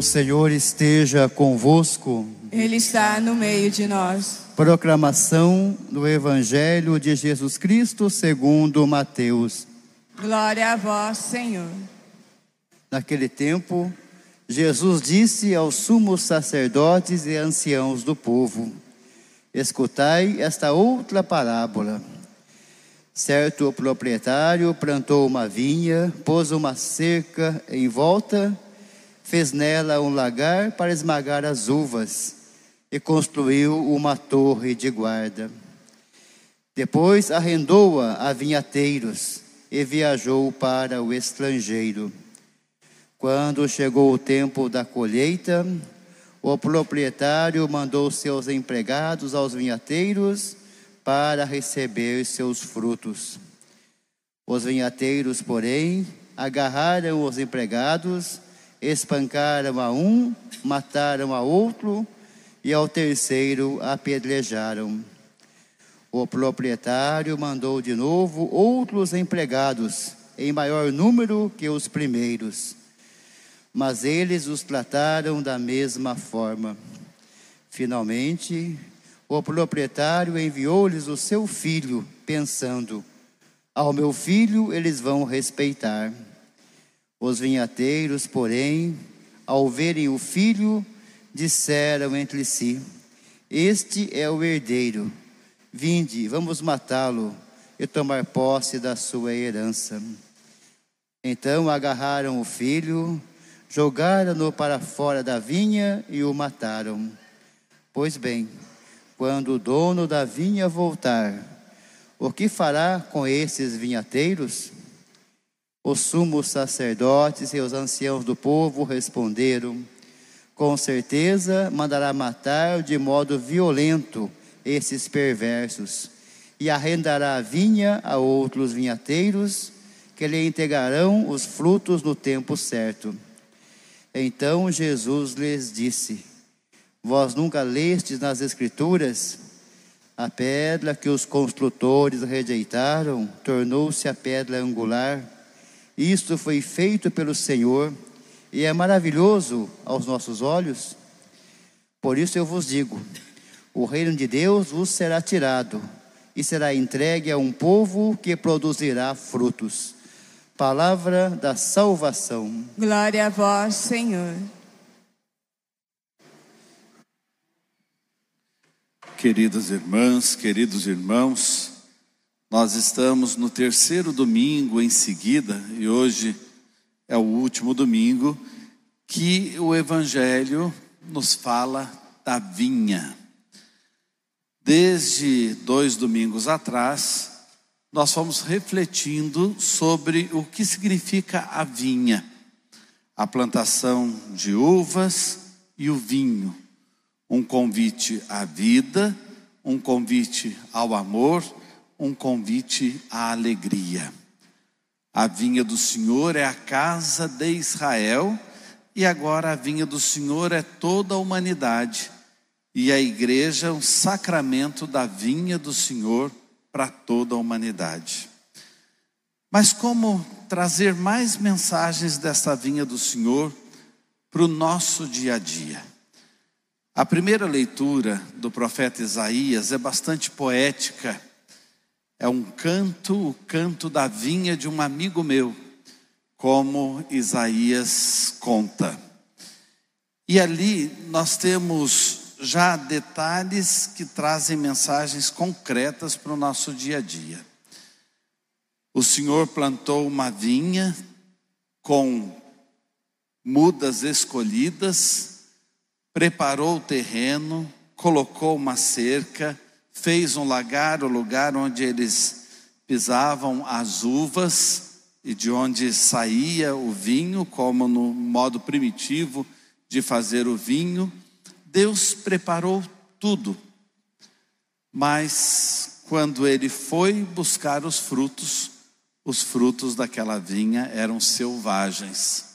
O Senhor esteja convosco. Ele está no meio de nós. Proclamação do Evangelho de Jesus Cristo segundo Mateus. Glória a vós, Senhor. Naquele tempo, Jesus disse aos sumos sacerdotes e anciãos do povo: Escutai esta outra parábola. Certo proprietário plantou uma vinha, pôs uma cerca em volta, fez nela um lagar para esmagar as uvas e construiu uma torre de guarda. Depois arrendou-a a vinhateiros e viajou para o estrangeiro. Quando chegou o tempo da colheita, o proprietário mandou seus empregados aos vinhateiros para receber seus frutos. Os vinhateiros, porém, agarraram os empregados, espancaram a um, mataram a outro e ao terceiro apedrejaram. O proprietário mandou de novo outros empregados, em maior número que os primeiros, mas eles os trataram da mesma forma. Finalmente, o proprietário enviou-lhes o seu filho, pensando: Ao meu filho eles vão respeitar. Os vinhateiros, porém, ao verem o filho, disseram entre si: Este é o herdeiro. Vinde, vamos matá-lo e tomar posse da sua herança. Então agarraram o filho, jogaram-no para fora da vinha e o mataram. Pois bem, quando o dono da vinha voltar, o que fará com esses vinhateiros? Os sumos sacerdotes e os anciãos do povo responderam: Com certeza mandará matar de modo violento esses perversos, e arrendará a vinha a outros vinhateiros, que lhe entregarão os frutos no tempo certo. Então Jesus lhes disse: Vós nunca lestes nas Escrituras? A pedra que os construtores rejeitaram tornou-se a pedra angular. Isto foi feito pelo Senhor e é maravilhoso aos nossos olhos. Por isso eu vos digo: o reino de Deus vos será tirado e será entregue a um povo que produzirá frutos. Palavra da salvação. Glória a vós, Senhor. Queridas irmãs, queridos irmãos, nós estamos no terceiro domingo em seguida, e hoje é o último domingo, que o Evangelho nos fala da vinha. Desde dois domingos atrás, nós fomos refletindo sobre o que significa a vinha, a plantação de uvas e o vinho um convite à vida, um convite ao amor, um convite à alegria. A vinha do Senhor é a casa de Israel, e agora a vinha do Senhor é toda a humanidade, e a igreja é um sacramento da vinha do Senhor para toda a humanidade. Mas como trazer mais mensagens dessa vinha do Senhor para o nosso dia a dia? A primeira leitura do profeta Isaías é bastante poética. É um canto, o canto da vinha de um amigo meu, como Isaías conta. E ali nós temos já detalhes que trazem mensagens concretas para o nosso dia a dia. O Senhor plantou uma vinha com mudas escolhidas, preparou o terreno, colocou uma cerca, fez um lagar, o lugar onde eles pisavam as uvas e de onde saía o vinho, como no modo primitivo de fazer o vinho. Deus preparou tudo. Mas quando ele foi buscar os frutos, os frutos daquela vinha eram selvagens,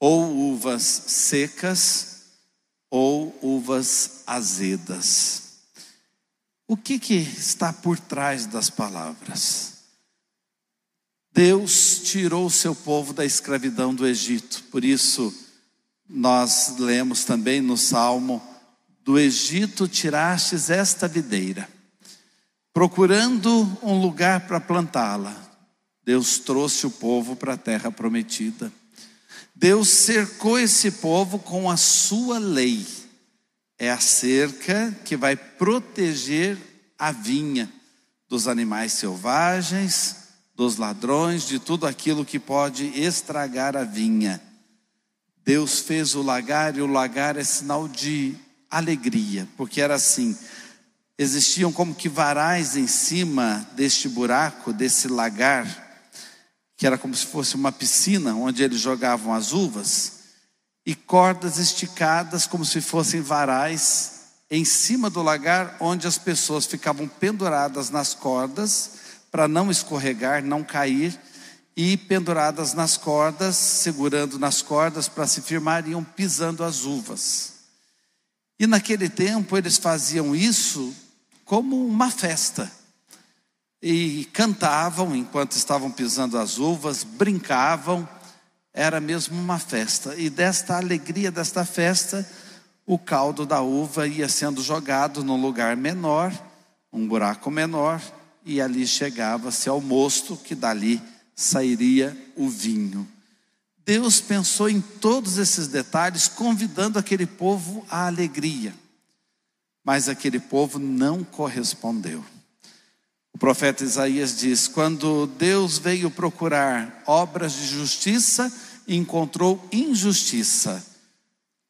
ou uvas secas, ou uvas azedas. O que, que está por trás das palavras? Deus tirou o seu povo da escravidão do Egito, por isso, nós lemos também no Salmo: Do Egito tirastes esta videira, procurando um lugar para plantá-la. Deus trouxe o povo para a terra prometida. Deus cercou esse povo com a sua lei. É a cerca que vai proteger a vinha dos animais selvagens, dos ladrões, de tudo aquilo que pode estragar a vinha. Deus fez o lagar e o lagar é sinal de alegria, porque era assim: existiam como que varais em cima deste buraco, desse lagar, que era como se fosse uma piscina onde eles jogavam as uvas, e cordas esticadas como se fossem varais em cima do lagar, onde as pessoas ficavam penduradas nas cordas para não escorregar, não cair e penduradas nas cordas, segurando nas cordas para se firmar, iam pisando as uvas. E naquele tempo eles faziam isso como uma festa. E cantavam enquanto estavam pisando as uvas, brincavam, era mesmo uma festa. E desta alegria desta festa, o caldo da uva ia sendo jogado num lugar menor, um buraco menor, e ali chegava-se ao mosto que dali sairia o vinho. Deus pensou em todos esses detalhes, convidando aquele povo à alegria. Mas aquele povo não correspondeu. Profeta Isaías diz: quando Deus veio procurar obras de justiça, encontrou injustiça.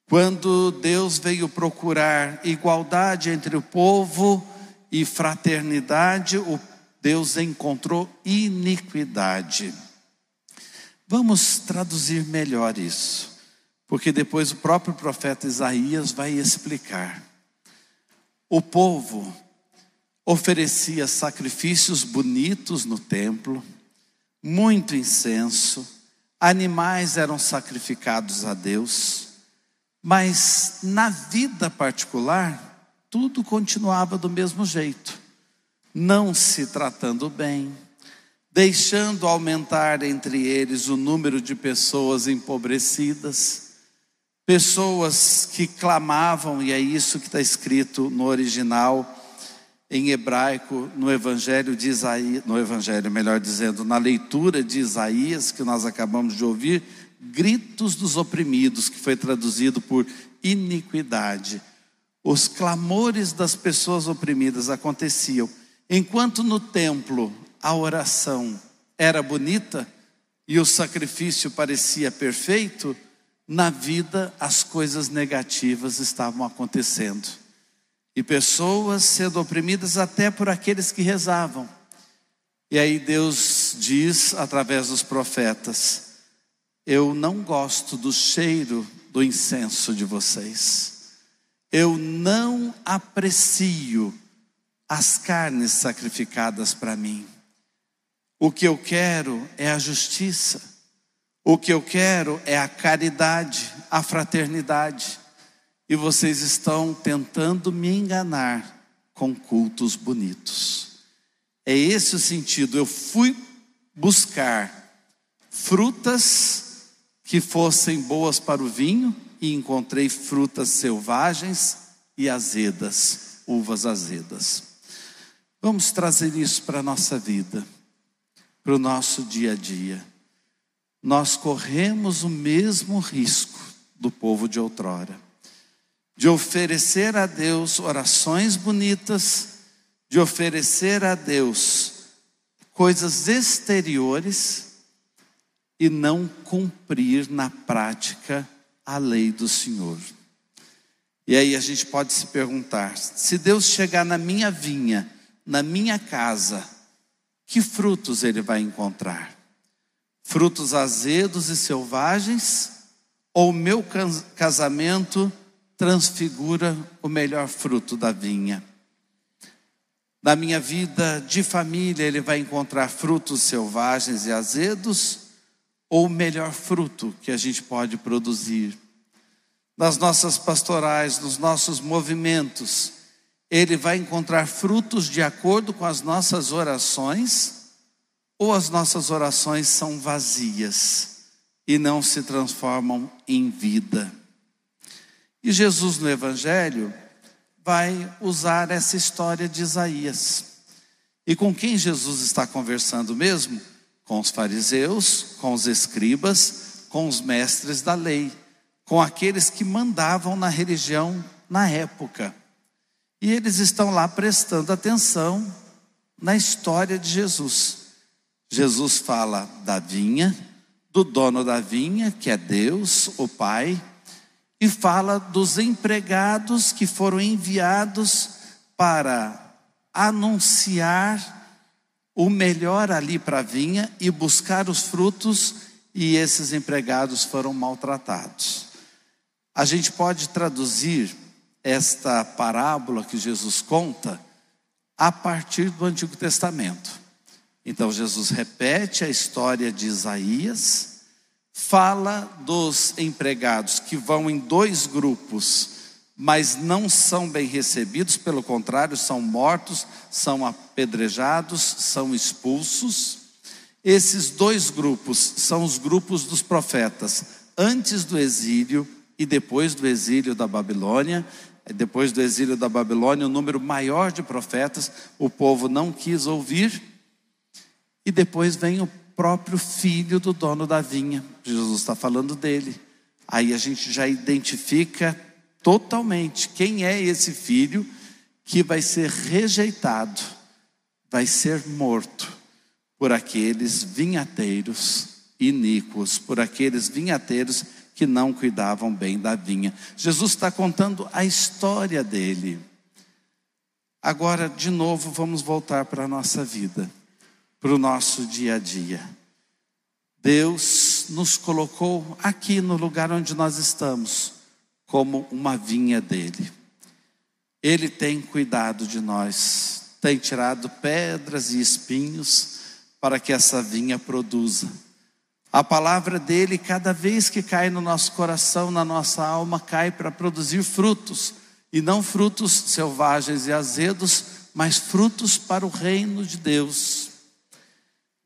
Quando Deus veio procurar igualdade entre o povo e fraternidade, o Deus encontrou iniquidade. Vamos traduzir melhor isso, porque depois o próprio profeta Isaías vai explicar. O povo oferecia sacrifícios bonitos no templo, muito incenso, animais eram sacrificados a Deus, mas na vida particular, tudo continuava do mesmo jeito não se tratando bem, deixando aumentar entre eles o número de pessoas empobrecidas, pessoas que clamavam, e é isso que está escrito no original, em hebraico, no Evangelho de Isaías, no Evangelho, melhor dizendo, na leitura de Isaías, que nós acabamos de ouvir, gritos dos oprimidos, que foi traduzido por iniquidade. Os clamores das pessoas oprimidas aconteciam Enquanto no templo a oração era bonita e o sacrifício parecia perfeito, na vida as coisas negativas estavam acontecendo. E pessoas sendo oprimidas até por aqueles que rezavam. E aí Deus diz através dos profetas: Eu não gosto do cheiro do incenso de vocês. Eu não aprecio as carnes sacrificadas para mim. O que eu quero é a justiça. O que eu quero é a caridade, a fraternidade. E vocês estão tentando me enganar com cultos bonitos. É esse o sentido. Eu fui buscar frutas que fossem boas para o vinho e encontrei frutas selvagens e azedas, uvas azedas. Vamos trazer isso para a nossa vida, para o nosso dia a dia. Nós corremos o mesmo risco do povo de outrora, de oferecer a Deus orações bonitas, de oferecer a Deus coisas exteriores e não cumprir na prática a lei do Senhor. E aí a gente pode se perguntar: se Deus chegar na minha vinha, na minha casa, que frutos ele vai encontrar? Frutos azedos e selvagens? Ou meu casamento transfigura o melhor fruto da vinha? Na minha vida de família, ele vai encontrar frutos selvagens e azedos? Ou o melhor fruto que a gente pode produzir? Nas nossas pastorais, nos nossos movimentos, ele vai encontrar frutos de acordo com as nossas orações, ou as nossas orações são vazias e não se transformam em vida. E Jesus no Evangelho vai usar essa história de Isaías. E com quem Jesus está conversando mesmo? Com os fariseus, com os escribas, com os mestres da lei, com aqueles que mandavam na religião na época. E eles estão lá prestando atenção na história de Jesus. Jesus fala da vinha, do dono da vinha, que é Deus, o Pai, e fala dos empregados que foram enviados para anunciar o melhor ali para a vinha e buscar os frutos, e esses empregados foram maltratados. A gente pode traduzir esta parábola que Jesus conta a partir do Antigo Testamento. Então Jesus repete a história de Isaías, fala dos empregados que vão em dois grupos, mas não são bem recebidos, pelo contrário, são mortos, são apedrejados, são expulsos. Esses dois grupos são os grupos dos profetas antes do exílio e depois do exílio da Babilônia. Depois do exílio da Babilônia, o número maior de profetas, o povo não quis ouvir. E depois vem o próprio filho do dono da vinha. Jesus está falando dele. Aí a gente já identifica totalmente quem é esse filho que vai ser rejeitado, vai ser morto por aqueles vinhateiros iníquos, por aqueles vinhateiros que não cuidavam bem da vinha. Jesus está contando a história dele. Agora, de novo, vamos voltar para a nossa vida, para o nosso dia a dia. Deus nos colocou aqui no lugar onde nós estamos, como uma vinha dele. Ele tem cuidado de nós, tem tirado pedras e espinhos para que essa vinha produza. A palavra dele, cada vez que cai no nosso coração, na nossa alma, cai para produzir frutos, e não frutos selvagens e azedos, mas frutos para o reino de Deus.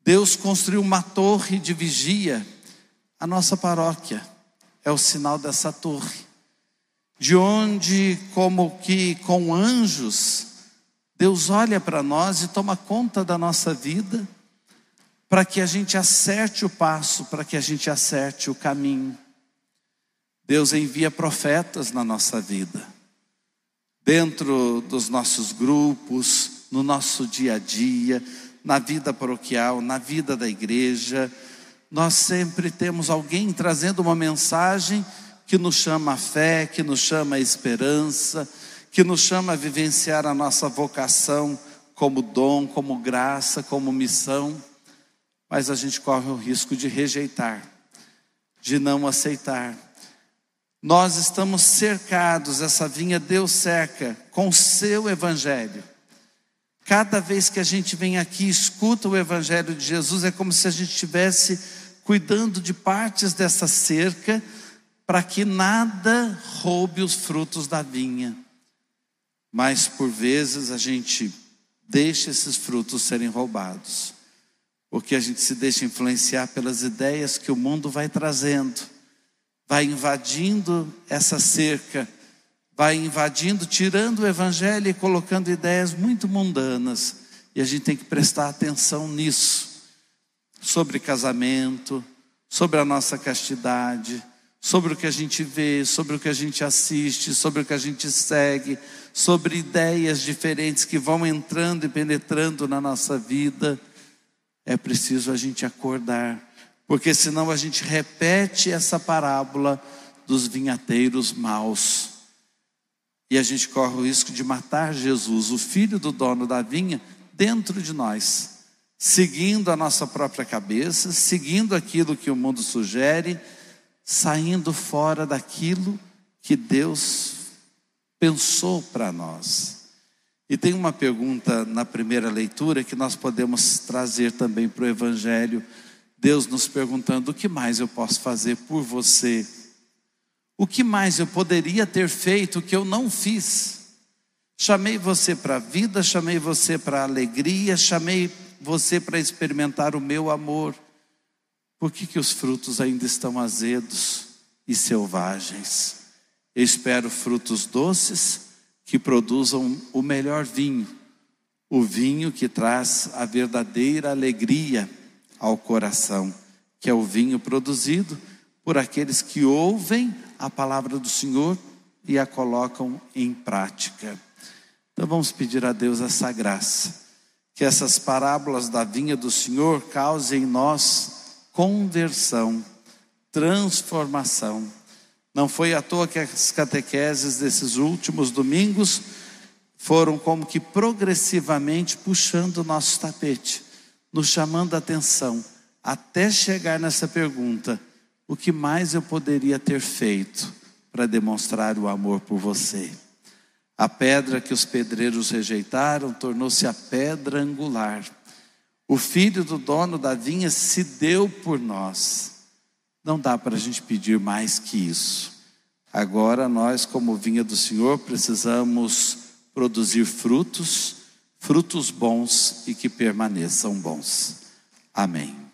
Deus construiu uma torre de vigia, a nossa paróquia é o sinal dessa torre, de onde, como que com anjos, Deus olha para nós e toma conta da nossa vida para que a gente acerte o passo, para que a gente acerte o caminho. Deus envia profetas na nossa vida, dentro dos nossos grupos, no nosso dia a dia, na vida paroquial, na vida da igreja. Nós sempre temos alguém trazendo uma mensagem que nos chama a fé, que nos chama a esperança, que nos chama a vivenciar a nossa vocação como dom, como graça, como missão mas a gente corre o risco de rejeitar, de não aceitar. Nós estamos cercados, essa vinha Deus cerca com o seu evangelho. Cada vez que a gente vem aqui e escuta o evangelho de Jesus, é como se a gente estivesse cuidando de partes dessa cerca para que nada roube os frutos da vinha. Mas por vezes a gente deixa esses frutos serem roubados porque a gente se deixa influenciar pelas ideias que o mundo vai trazendo, vai invadindo essa cerca, vai invadindo, tirando o evangelho e colocando ideias muito mundanas. E a gente tem que prestar atenção nisso, sobre casamento, sobre a nossa castidade, sobre o que a gente vê, sobre o que a gente assiste, sobre o que a gente segue, sobre ideias diferentes que vão entrando e penetrando na nossa vida é preciso a gente acordar, porque senão a gente repete essa parábola dos vinhateiros maus. E a gente corre o risco de matar Jesus, o filho do dono da vinha, dentro de nós, seguindo a nossa própria cabeça, seguindo aquilo que o mundo sugere, saindo fora daquilo que Deus pensou para nós. E tem uma pergunta na primeira leitura que nós podemos trazer também para o Evangelho. Deus nos perguntando: o que mais eu posso fazer por você? O que mais eu poderia ter feito que eu não fiz? Chamei você para a vida, chamei você para a alegria, chamei você para experimentar o meu amor. Por que, que os frutos ainda estão azedos e selvagens? espero frutos doces que produzam o melhor vinho, o vinho que traz a verdadeira alegria ao coração, que é o vinho produzido por aqueles que ouvem a palavra do Senhor e a colocam em prática. Então vamos pedir a Deus essa graça, que essas parábolas da vinha do Senhor causem em nós conversão, transformação não foi à toa que as catequeses desses últimos domingos foram como que progressivamente puxando o nosso tapete, nos chamando a atenção, até chegar nessa pergunta: o que mais eu poderia ter feito para demonstrar o amor por você? A pedra que os pedreiros rejeitaram tornou-se a pedra angular. O filho do dono da vinha se deu por nós. Não dá para a gente pedir mais que isso. Agora nós, como vinha do Senhor, precisamos produzir frutos, frutos bons e que permaneçam bons. Amém.